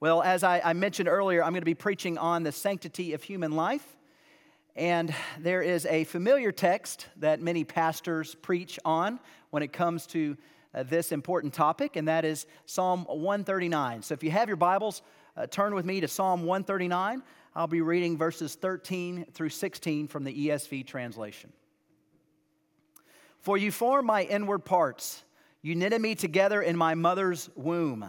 Well, as I, I mentioned earlier, I'm going to be preaching on the sanctity of human life. And there is a familiar text that many pastors preach on when it comes to uh, this important topic, and that is Psalm 139. So if you have your Bibles, uh, turn with me to Psalm 139. I'll be reading verses 13 through 16 from the ESV translation. For you formed my inward parts, you knitted me together in my mother's womb.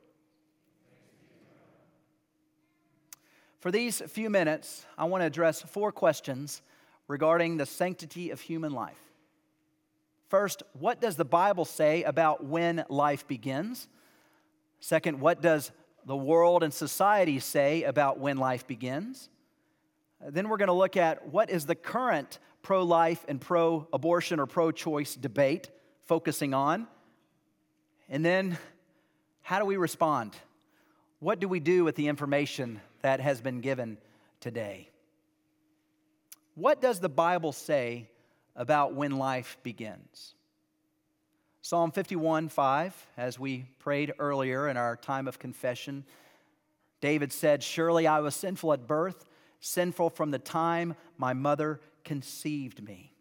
For these few minutes, I want to address four questions regarding the sanctity of human life. First, what does the Bible say about when life begins? Second, what does the world and society say about when life begins? Then we're going to look at what is the current pro life and pro abortion or pro choice debate focusing on. And then, how do we respond? What do we do with the information that has been given today. What does the Bible say about when life begins? Psalm 51 5, as we prayed earlier in our time of confession, David said, Surely I was sinful at birth, sinful from the time my mother conceived me.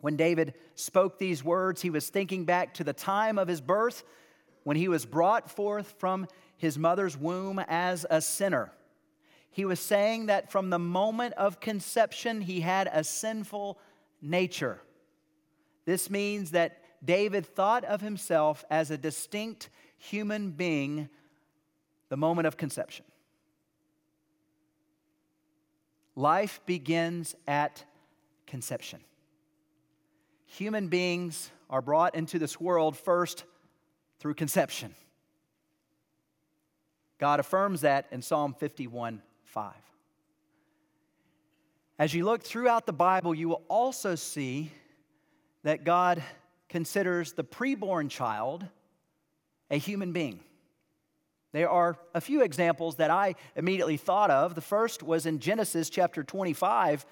When David spoke these words, he was thinking back to the time of his birth when he was brought forth from his mother's womb as a sinner. He was saying that from the moment of conception, he had a sinful nature. This means that David thought of himself as a distinct human being the moment of conception. Life begins at conception. Human beings are brought into this world first through conception. God affirms that in Psalm 51 5. As you look throughout the Bible, you will also see that God considers the preborn child a human being. There are a few examples that I immediately thought of. The first was in Genesis chapter 25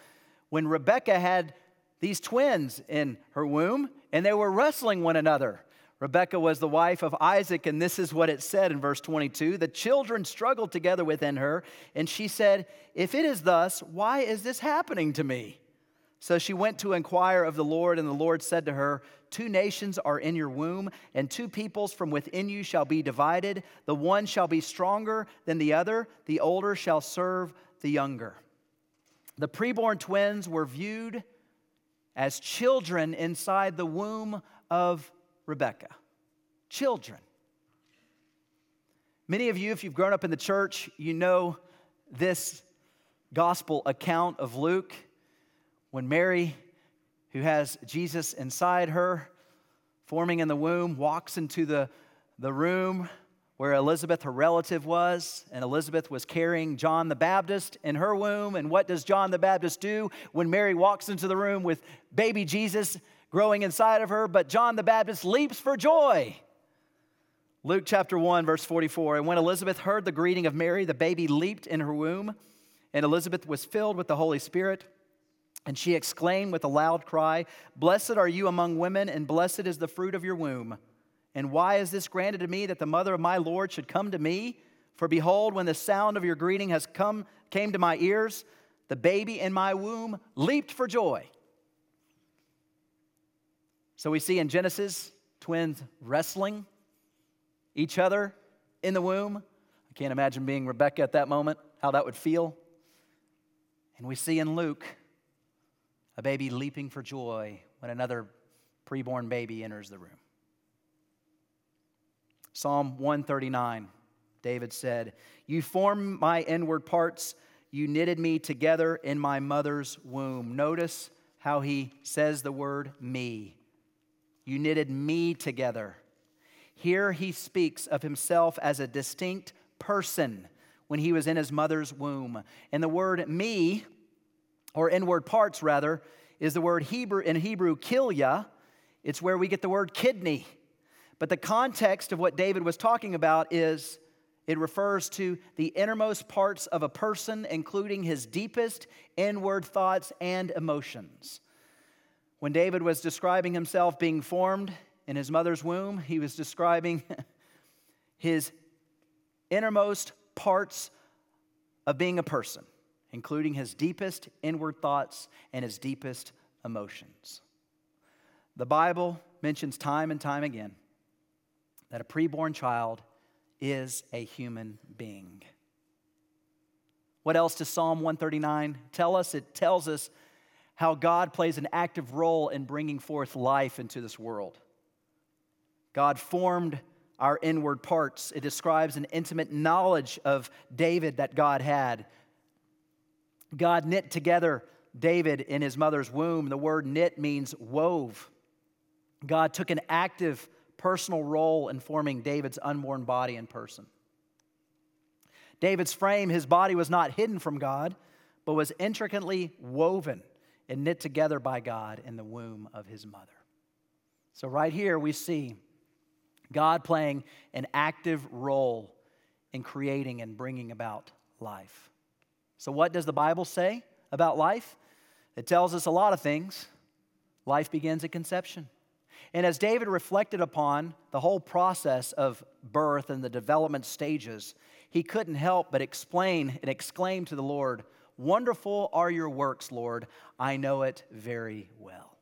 when Rebekah had these twins in her womb and they were wrestling one another. Rebekah was the wife of Isaac, and this is what it said in verse 22. The children struggled together within her, and she said, If it is thus, why is this happening to me? So she went to inquire of the Lord, and the Lord said to her, Two nations are in your womb, and two peoples from within you shall be divided. The one shall be stronger than the other, the older shall serve the younger. The preborn twins were viewed as children inside the womb of Rebecca. Children. Many of you, if you've grown up in the church, you know this gospel account of Luke when Mary, who has Jesus inside her, forming in the womb, walks into the, the room where Elizabeth, her relative, was, and Elizabeth was carrying John the Baptist in her womb. And what does John the Baptist do when Mary walks into the room with baby Jesus? Growing inside of her, but John the Baptist leaps for joy. Luke chapter 1, verse 44. And when Elizabeth heard the greeting of Mary, the baby leaped in her womb, and Elizabeth was filled with the Holy Spirit. And she exclaimed with a loud cry, Blessed are you among women, and blessed is the fruit of your womb. And why is this granted to me that the mother of my Lord should come to me? For behold, when the sound of your greeting has come came to my ears, the baby in my womb leaped for joy. So we see in Genesis twins wrestling each other in the womb. I can't imagine being Rebecca at that moment, how that would feel. And we see in Luke a baby leaping for joy when another preborn baby enters the room. Psalm 139, David said, You formed my inward parts, you knitted me together in my mother's womb. Notice how he says the word me. You knitted me together. Here he speaks of himself as a distinct person when he was in his mother's womb. And the word me, or inward parts rather, is the word Hebrew in Hebrew kilya. It's where we get the word kidney. But the context of what David was talking about is it refers to the innermost parts of a person, including his deepest inward thoughts and emotions. When David was describing himself being formed in his mother's womb, he was describing his innermost parts of being a person, including his deepest inward thoughts and his deepest emotions. The Bible mentions time and time again that a preborn child is a human being. What else does Psalm 139 tell us? It tells us how God plays an active role in bringing forth life into this world. God formed our inward parts. It describes an intimate knowledge of David that God had. God knit together David in his mother's womb. The word knit means wove. God took an active personal role in forming David's unborn body and person. David's frame, his body was not hidden from God, but was intricately woven and knit together by God in the womb of his mother. So, right here, we see God playing an active role in creating and bringing about life. So, what does the Bible say about life? It tells us a lot of things. Life begins at conception. And as David reflected upon the whole process of birth and the development stages, he couldn't help but explain and exclaim to the Lord, Wonderful are your works, Lord. I know it very well.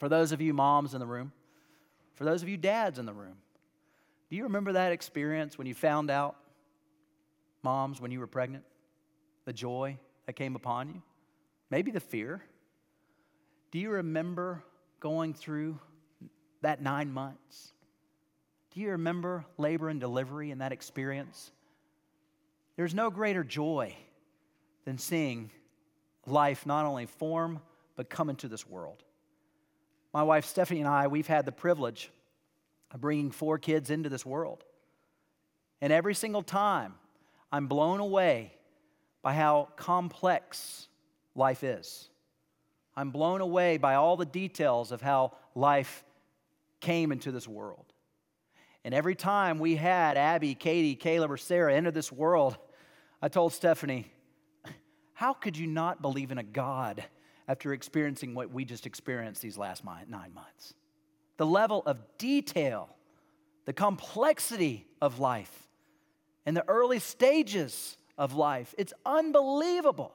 For those of you moms in the room, for those of you dads in the room, do you remember that experience when you found out, moms, when you were pregnant? The joy that came upon you? Maybe the fear. Do you remember going through that nine months? Do you remember labor and delivery and that experience? There's no greater joy than seeing life not only form, but come into this world. My wife Stephanie and I, we've had the privilege of bringing four kids into this world. And every single time, I'm blown away by how complex life is. I'm blown away by all the details of how life came into this world. And every time we had Abby, Katie, Caleb, or Sarah enter this world, I told Stephanie, How could you not believe in a God after experiencing what we just experienced these last nine months? The level of detail, the complexity of life, and the early stages of life. It's unbelievable.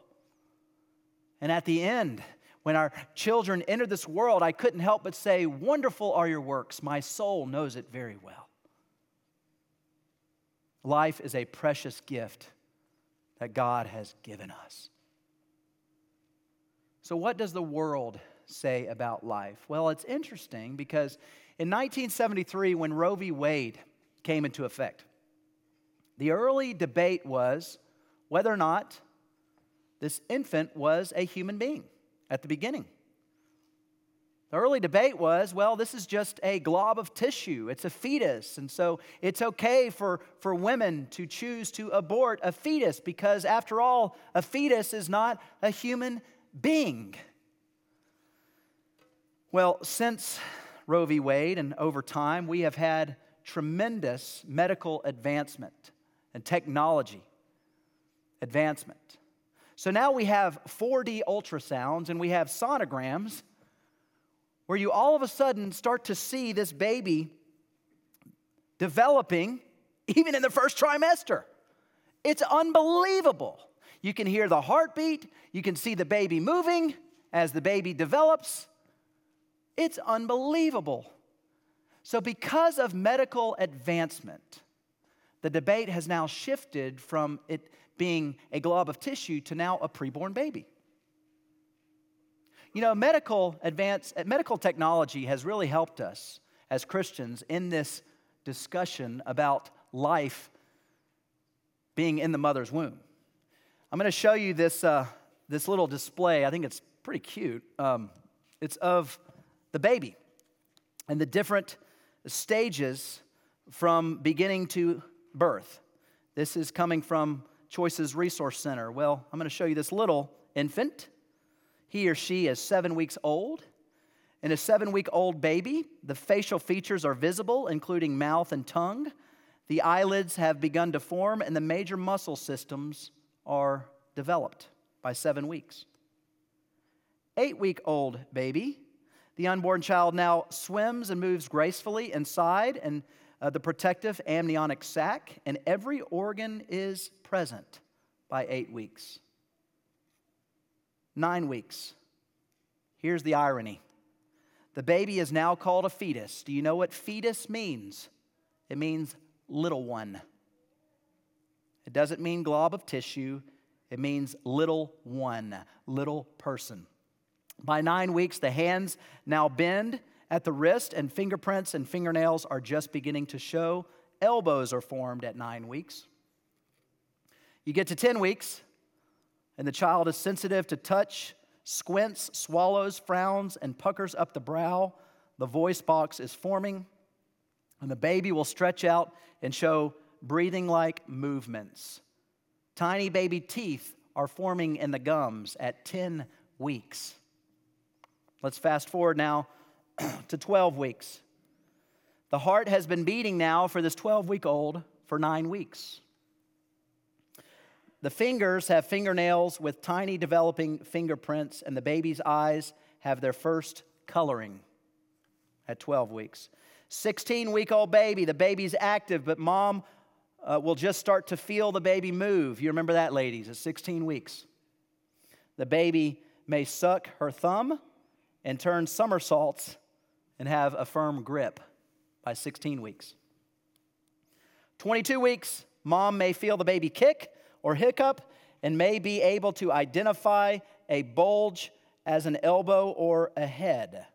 And at the end, when our children entered this world, I couldn't help but say, Wonderful are your works. My soul knows it very well. Life is a precious gift that God has given us. So, what does the world say about life? Well, it's interesting because in 1973, when Roe v. Wade came into effect, the early debate was whether or not this infant was a human being at the beginning. The early debate was well, this is just a glob of tissue, it's a fetus. And so it's okay for, for women to choose to abort a fetus because, after all, a fetus is not a human being. Well, since Roe v. Wade and over time, we have had tremendous medical advancement and technology advancement. So now we have 4D ultrasounds and we have sonograms where you all of a sudden start to see this baby developing even in the first trimester. It's unbelievable. You can hear the heartbeat, you can see the baby moving as the baby develops. It's unbelievable. So, because of medical advancement, the debate has now shifted from it being a glob of tissue to now a preborn baby. You know, medical advance, medical technology has really helped us as Christians in this discussion about life being in the mother's womb. I'm going to show you this, uh, this little display. I think it's pretty cute. Um, it's of the baby and the different stages from beginning to birth. This is coming from Choices Resource Center. Well, I'm going to show you this little infant. He or she is seven weeks old. In a seven week old baby, the facial features are visible, including mouth and tongue. The eyelids have begun to form, and the major muscle systems are developed by seven weeks. Eight week old baby, the unborn child now swims and moves gracefully inside and uh, the protective amniotic sac, and every organ is present by eight weeks. Nine weeks. Here's the irony the baby is now called a fetus. Do you know what fetus means? It means little one. It doesn't mean glob of tissue, it means little one, little person. By nine weeks, the hands now bend at the wrist, and fingerprints and fingernails are just beginning to show. Elbows are formed at nine weeks. You get to 10 weeks, and the child is sensitive to touch, squints, swallows, frowns, and puckers up the brow. The voice box is forming, and the baby will stretch out and show breathing like movements. Tiny baby teeth are forming in the gums at 10 weeks. Let's fast forward now to 12 weeks. The heart has been beating now for this 12 week old for nine weeks. The fingers have fingernails with tiny developing fingerprints, and the baby's eyes have their first coloring at 12 weeks. 16 week old baby, the baby's active, but mom uh, will just start to feel the baby move. You remember that, ladies, at 16 weeks. The baby may suck her thumb and turn somersaults and have a firm grip by 16 weeks. 22 weeks, mom may feel the baby kick or hiccup and may be able to identify a bulge as an elbow or a head.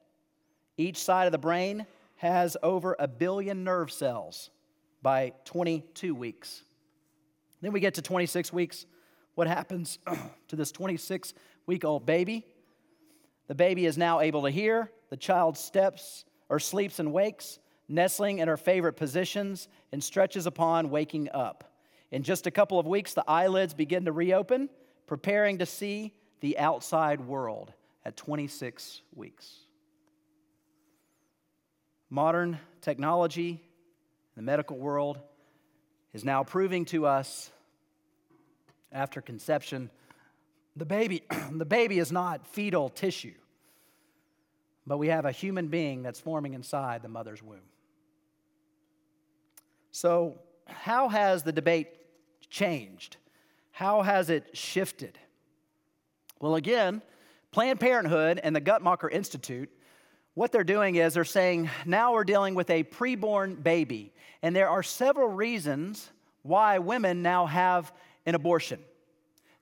Each side of the brain has over a billion nerve cells by 22 weeks. Then we get to 26 weeks. What happens to this 26 week old baby? The baby is now able to hear. The child steps or sleeps and wakes, nestling in her favorite positions and stretches upon waking up. In just a couple of weeks, the eyelids begin to reopen, preparing to see the outside world at 26 weeks. Modern technology, the medical world, is now proving to us after conception the baby, the baby is not fetal tissue, but we have a human being that's forming inside the mother's womb. So, how has the debate changed? How has it shifted? Well, again, Planned Parenthood and the Guttmacher Institute, what they're doing is they're saying now we're dealing with a preborn baby. And there are several reasons why women now have an abortion.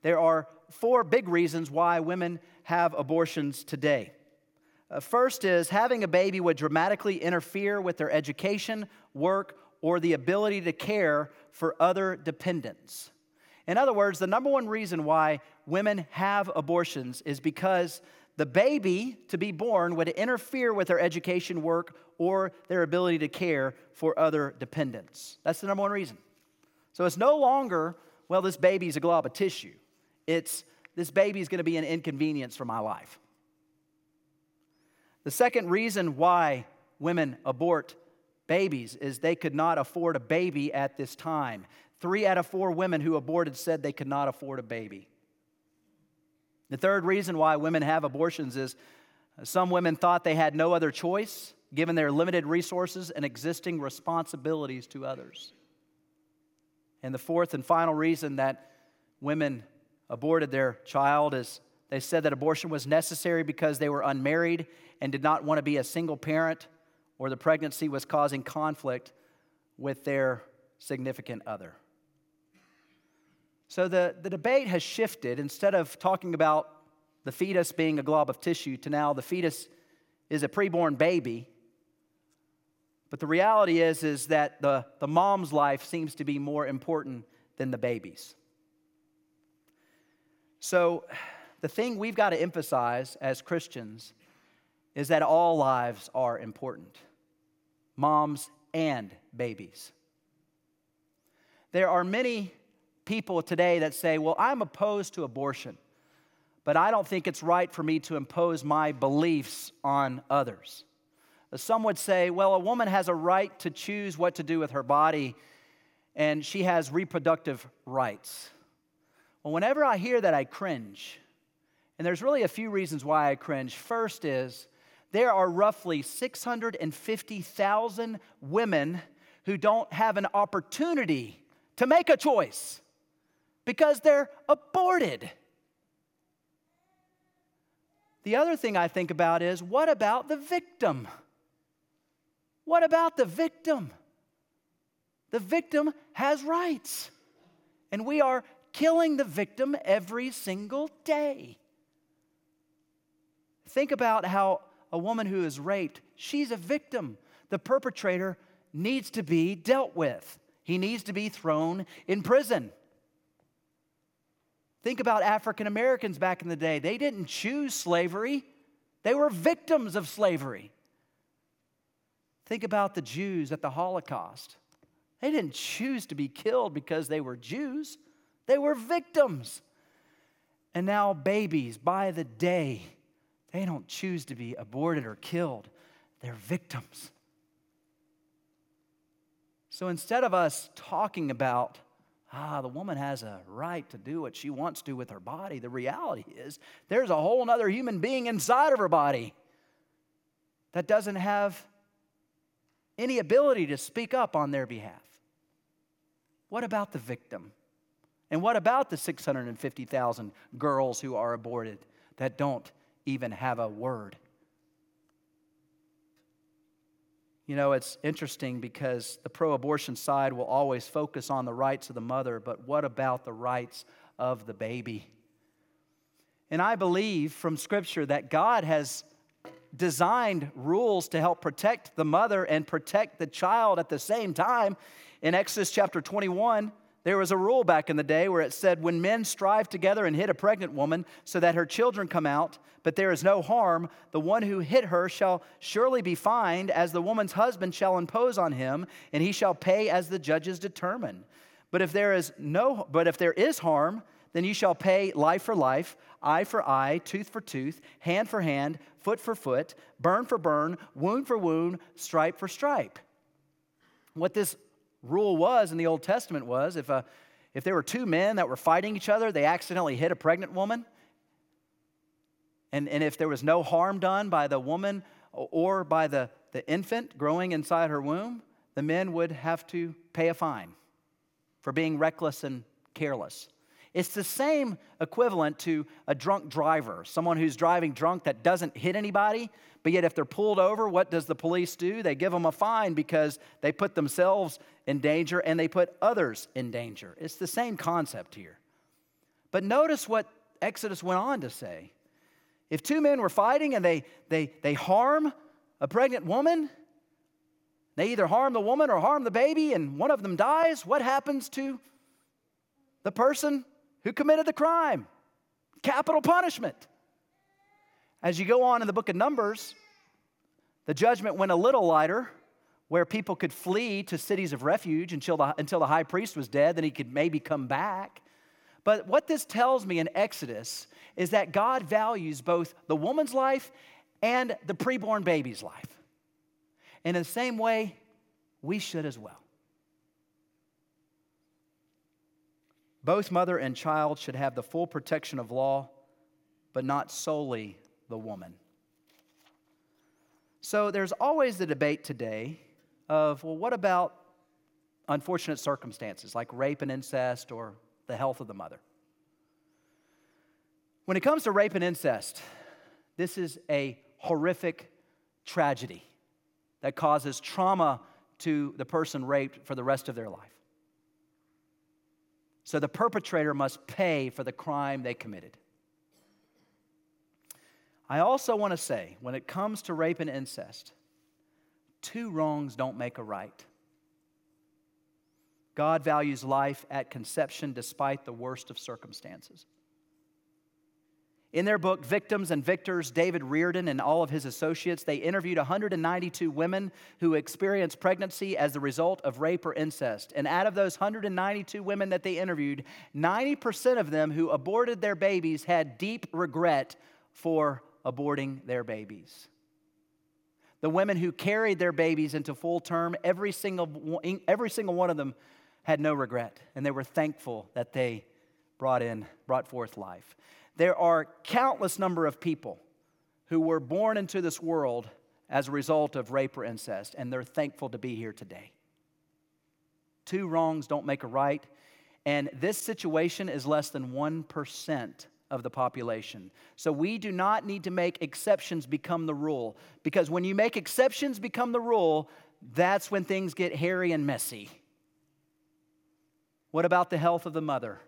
There are four big reasons why women have abortions today. Uh, first is having a baby would dramatically interfere with their education, work, or the ability to care for other dependents. In other words, the number one reason why women have abortions is because the baby to be born would interfere with their education, work, or their ability to care for other dependents. That's the number one reason. So it's no longer, well, this baby's a glob of tissue. It's this baby is going to be an inconvenience for my life. The second reason why women abort babies is they could not afford a baby at this time. Three out of four women who aborted said they could not afford a baby. The third reason why women have abortions is some women thought they had no other choice given their limited resources and existing responsibilities to others. And the fourth and final reason that women aborted their child is they said that abortion was necessary because they were unmarried and did not want to be a single parent or the pregnancy was causing conflict with their significant other. So the, the debate has shifted. Instead of talking about the fetus being a glob of tissue to now the fetus is a preborn baby. But the reality is, is that the, the mom's life seems to be more important than the baby's. So, the thing we've got to emphasize as Christians is that all lives are important moms and babies. there are many people today that say, Well, I'm opposed to abortion, but I don't think it's right for me to impose my beliefs on others. Some would say, Well, a woman has a right to choose what to do with her body, and she has reproductive rights. Well, whenever I hear that, I cringe. And there's really a few reasons why I cringe. First is there are roughly 650,000 women who don't have an opportunity to make a choice because they're aborted. The other thing I think about is what about the victim? What about the victim? The victim has rights, and we are killing the victim every single day. Think about how a woman who is raped, she's a victim. The perpetrator needs to be dealt with, he needs to be thrown in prison. Think about African Americans back in the day. They didn't choose slavery, they were victims of slavery. Think about the Jews at the Holocaust. They didn't choose to be killed because they were Jews, they were victims. And now, babies, by the day, they don't choose to be aborted or killed, they're victims. So instead of us talking about, ah, the woman has a right to do what she wants to with her body, the reality is there's a whole other human being inside of her body that doesn't have any ability to speak up on their behalf. What about the victim? And what about the 650,000 girls who are aborted that don't even have a word. You know, it's interesting because the pro abortion side will always focus on the rights of the mother, but what about the rights of the baby? And I believe from Scripture that God has designed rules to help protect the mother and protect the child at the same time. In Exodus chapter 21, there was a rule back in the day where it said, when men strive together and hit a pregnant woman so that her children come out, but there is no harm, the one who hit her shall surely be fined, as the woman's husband shall impose on him, and he shall pay as the judges determine. But if there is no, but if there is harm, then you shall pay life for life, eye for eye, tooth for tooth, hand for hand, foot for foot, burn for burn, wound for wound, stripe for stripe. What this rule was in the Old Testament was if, a, if there were two men that were fighting each other, they accidentally hit a pregnant woman, and, and if there was no harm done by the woman or by the, the infant growing inside her womb, the men would have to pay a fine for being reckless and careless. It's the same equivalent to a drunk driver, someone who's driving drunk that doesn't hit anybody, but yet if they're pulled over, what does the police do? They give them a fine because they put themselves in danger and they put others in danger. It's the same concept here. But notice what Exodus went on to say. If two men were fighting and they, they, they harm a pregnant woman, they either harm the woman or harm the baby, and one of them dies, what happens to the person who committed the crime? Capital punishment. As you go on in the book of Numbers, the judgment went a little lighter, where people could flee to cities of refuge until the, until the high priest was dead, then he could maybe come back. But what this tells me in Exodus is that God values both the woman's life and the preborn baby's life. And in the same way, we should as well. Both mother and child should have the full protection of law, but not solely the woman. So there's always the debate today of, well, what about unfortunate circumstances like rape and incest or the health of the mother? When it comes to rape and incest, this is a horrific tragedy that causes trauma to the person raped for the rest of their life. So the perpetrator must pay for the crime they committed. I also want to say, when it comes to rape and incest, two wrongs don't make a right. God values life at conception despite the worst of circumstances. In their book, Victims and Victors, David Reardon and all of his associates, they interviewed 192 women who experienced pregnancy as the result of rape or incest. And out of those 192 women that they interviewed, 90% of them who aborted their babies had deep regret for aborting their babies. The women who carried their babies into full term, every single, every single one of them had no regret, and they were thankful that they brought in, brought forth life. There are countless number of people who were born into this world as a result of rape or incest, and they're thankful to be here today. Two wrongs don't make a right, and this situation is less than 1% of the population. So we do not need to make exceptions become the rule, because when you make exceptions become the rule, that's when things get hairy and messy. What about the health of the mother?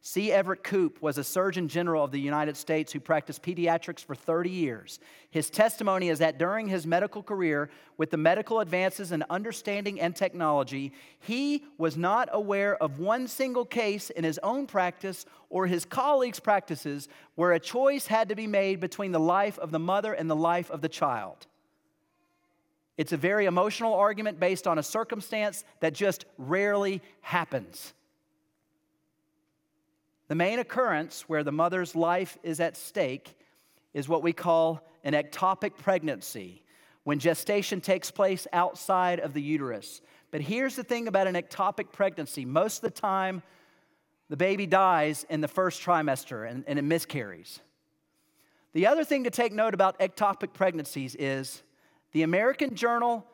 C. Everett Koop was a Surgeon General of the United States who practiced pediatrics for 30 years. His testimony is that during his medical career, with the medical advances in understanding and technology, he was not aware of one single case in his own practice or his colleagues' practices where a choice had to be made between the life of the mother and the life of the child. It's a very emotional argument based on a circumstance that just rarely happens. The main occurrence where the mother's life is at stake is what we call an ectopic pregnancy, when gestation takes place outside of the uterus. But here's the thing about an ectopic pregnancy most of the time, the baby dies in the first trimester and, and it miscarries. The other thing to take note about ectopic pregnancies is the American Journal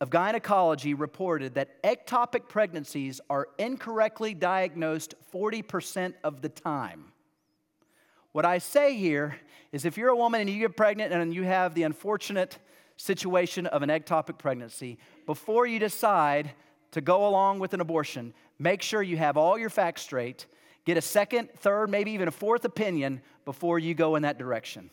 of Gynecology reported that ectopic pregnancies are incorrectly diagnosed 40% of the time. What I say here is if you're a woman and you get pregnant and you have the unfortunate situation of an ectopic pregnancy, before you decide to go along with an abortion, make sure you have all your facts straight, get a second, third, maybe even a fourth opinion before you go in that direction.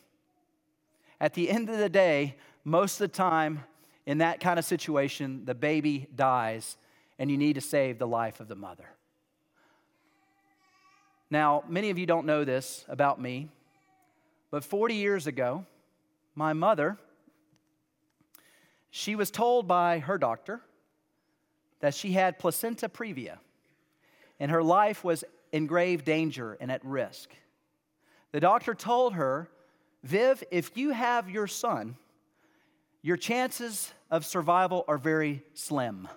At the end of the day, most of the time, in that kind of situation, the baby dies and you need to save the life of the mother. Now, many of you don't know this about me, but 40 years ago, my mother, she was told by her doctor that she had placenta previa and her life was in grave danger and at risk. The doctor told her, Viv, if you have your son, your chances of survival are very slim.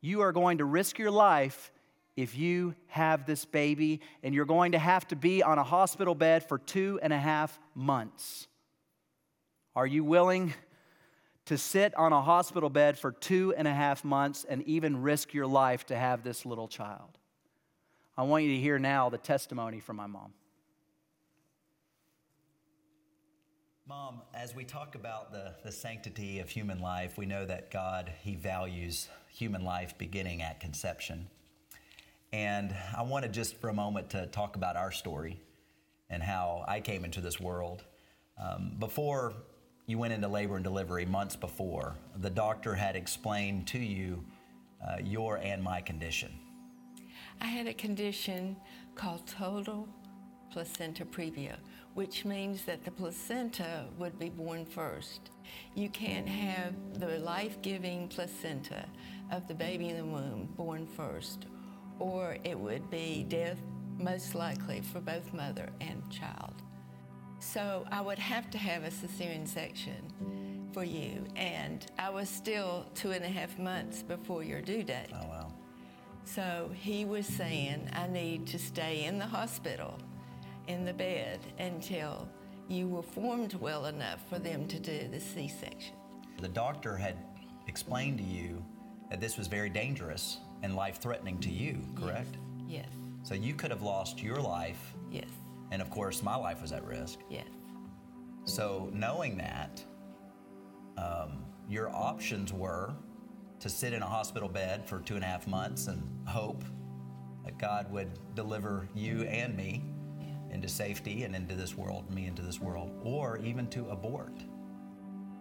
You are going to risk your life if you have this baby, and you're going to have to be on a hospital bed for two and a half months. Are you willing to sit on a hospital bed for two and a half months and even risk your life to have this little child? I want you to hear now the testimony from my mom. Mom, as we talk about the, the sanctity of human life, we know that God, He values human life beginning at conception. And I wanted just for a moment to talk about our story and how I came into this world. Um, before you went into labor and delivery, months before, the doctor had explained to you uh, your and my condition. I had a condition called total placenta previa, which means that the placenta would be born first. You can't have the life giving placenta of the baby in the womb born first, or it would be death most likely for both mother and child. So I would have to have a cesarean section for you, and I was still two and a half months before your due date. Oh, wow. So he was saying, I need to stay in the hospital in the bed until you were formed well enough for them to do the C section. The doctor had explained to you that this was very dangerous and life threatening to you, correct? Yes. So you could have lost your life. Yes. And of course, my life was at risk. Yes. So, knowing that, um, your options were to sit in a hospital bed for two and a half months and hope that God would deliver you and me into safety and into this world, me into this world, or even to abort.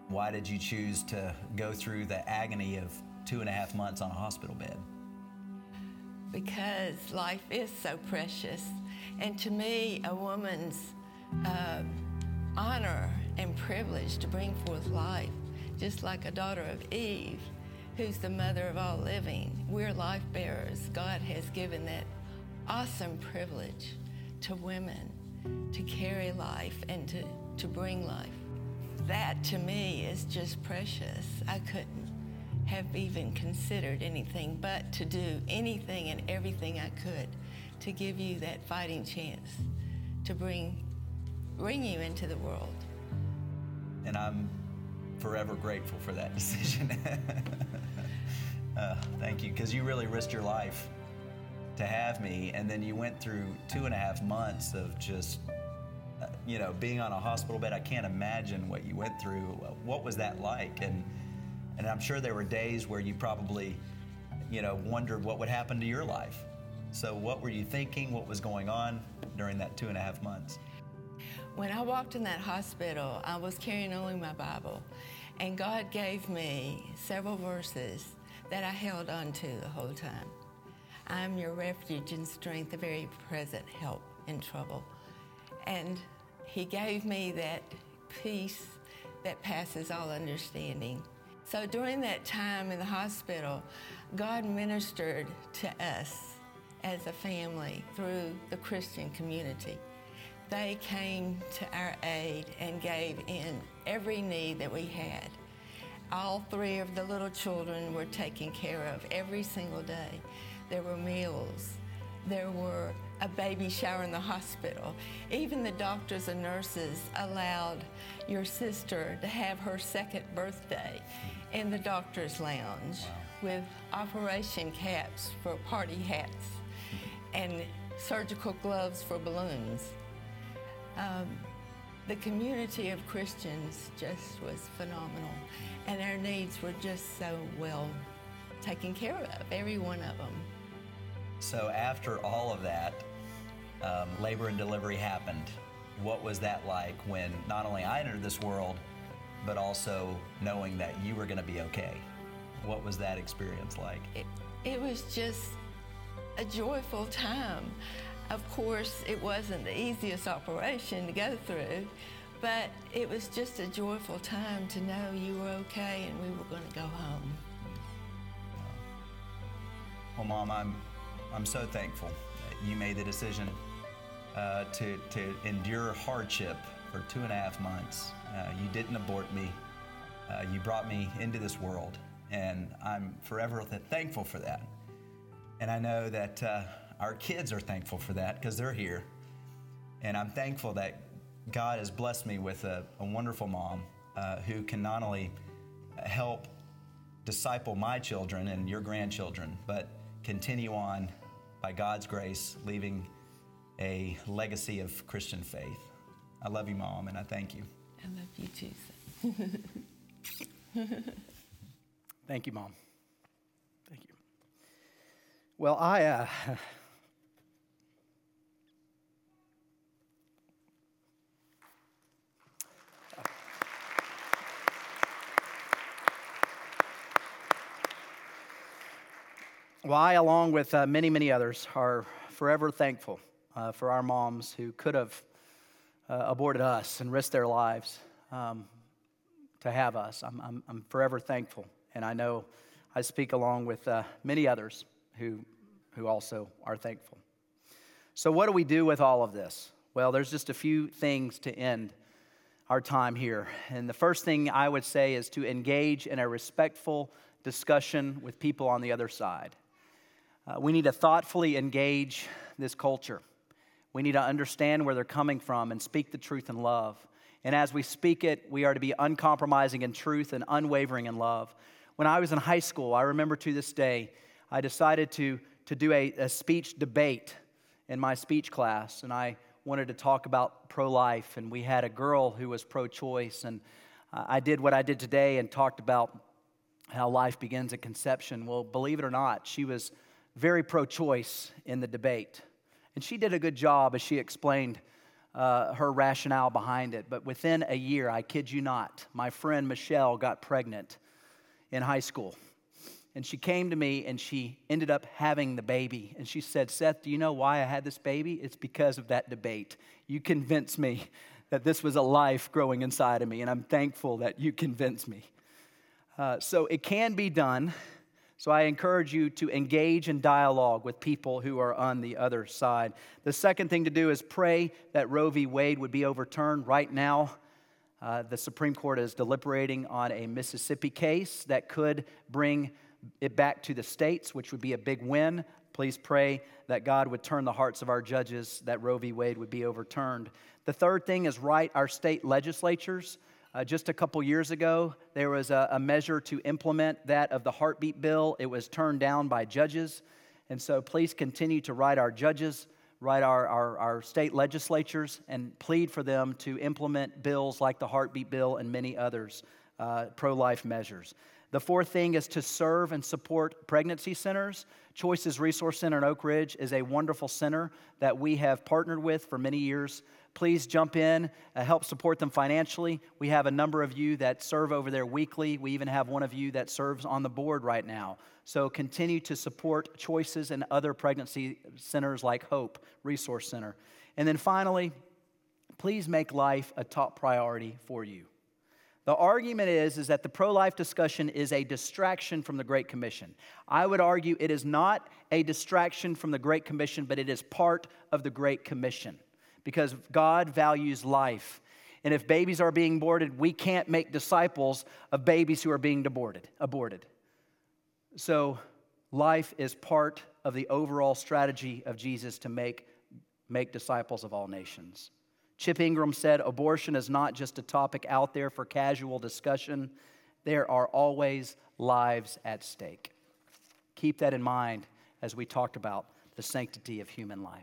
Why did you choose to go through the agony of two and a half months on a hospital bed? Because life is so precious And to me, a woman's uh, honor and privilege to bring forth life, just like a daughter of Eve, who's the mother of all living. We're life bearers. God has given that awesome privilege to women to carry life and to, to bring life. That to me is just precious. I couldn't have even considered anything but to do anything and everything I could to give you that fighting chance to bring, bring you into the world. And I'm forever grateful for that decision. uh, thank you, because you really risked your life to have me, and then you went through two and a half months of just, uh, you know, being on a hospital bed. I can't imagine what you went through. What was that like? And and I'm sure there were days where you probably, you know, wondered what would happen to your life. So, what were you thinking? What was going on during that two and a half months? When I walked in that hospital, I was carrying only my Bible, and God gave me several verses that I held on to the whole time. I'm your refuge and strength, a very present help in trouble. And He gave me that peace that passes all understanding. So during that time in the hospital, God ministered to us as a family through the Christian community. They came to our aid and gave in every need that we had. All three of the little children were taken care of every single day. There were meals. There were a baby shower in the hospital. Even the doctors and nurses allowed your sister to have her second birthday in the doctor's lounge wow. with operation caps for party hats and surgical gloves for balloons. Um, the community of Christians just was phenomenal, and our needs were just so well taken care of, every one of them. So, after all of that, um, labor and delivery happened. What was that like when not only I entered this world, but also knowing that you were going to be okay. What was that experience like? It, it was just a joyful time. Of course, it wasn't the easiest operation to go through, but it was just a joyful time to know you were okay and we were going to go home. Well, Mom, I'm, I'm so thankful that you made the decision uh, to, to endure hardship for two and a half months. Uh, you didn't abort me. Uh, you brought me into this world, and I'm forever thankful for that. And I know that uh, our kids are thankful for that because they're here. And I'm thankful that God has blessed me with a, a wonderful mom uh, who can not only help disciple my children and your grandchildren, but continue on by God's grace, leaving a legacy of Christian faith. I love you, Mom, and I thank you. I love you too. thank you, Mom. Thank you. Well, I. Uh, Well, I, along with uh, many, many others, are forever thankful uh, for our moms who could have uh, aborted us and risked their lives um, to have us. I'm, I'm, I'm, forever thankful. And I know I speak along with uh, many others who, who also are thankful. So, what do we do with all of this? Well, there's just a few things to end our time here. And the first thing I would say is to engage in a respectful discussion with people on the other side. Uh, we need to thoughtfully engage this culture. We need to understand where they're coming from and speak the truth in love. And as we speak it, we are to be uncompromising in truth and unwavering in love. When I was in high school, I remember to this day, I decided to, to do a, a speech debate in my speech class, and I wanted to talk about pro life. And we had a girl who was pro choice, and I did what I did today and talked about how life begins at conception. Well, believe it or not, she was very pro choice in the debate. And she did a good job as she explained uh, her rationale behind it. But within a year, I kid you not, my friend Michelle got pregnant in high school. And she came to me and she ended up having the baby. And she said, Seth, do you know why I had this baby? It's because of that debate. You convinced me that this was a life growing inside of me, and I'm thankful that you convinced me. Uh, so it can be done. So I encourage you to engage in dialogue with people who are on the other side. The second thing to do is pray that Roe v. Wade would be overturned. Right now, uh, the Supreme Court is deliberating on a Mississippi case that could bring it back to the states, which would be a big win. Please pray that God would turn the hearts of our judges, that Roe v. Wade would be overturned. The third thing is write our state legislatures. Uh, just a couple years ago, there was a, a measure to implement that of the heartbeat bill. It was turned down by judges. And so please continue to write our judges, write our, our, our state legislatures, and plead for them to implement bills like the heartbeat bill and many others, uh, pro life measures. The fourth thing is to serve and support pregnancy centers. Choices Resource Center in Oak Ridge is a wonderful center that we have partnered with for many years. Please jump in, uh, help support them financially. We have a number of you that serve over there weekly. We even have one of you that serves on the board right now. So continue to support choices and other pregnancy centers like Hope Resource Center. And then finally, please make life a top priority for you. The argument is, is that the pro life discussion is a distraction from the Great Commission. I would argue it is not a distraction from the Great Commission, but it is part of the Great Commission because God values life. And if babies are being aborted, we can't make disciples of babies who are being aborted. aborted. So, life is part of the overall strategy of Jesus to make, make disciples of all nations. Chip Ingram said abortion is not just a topic out there for casual discussion, there are always lives at stake. Keep that in mind as we talked about the sanctity of human life.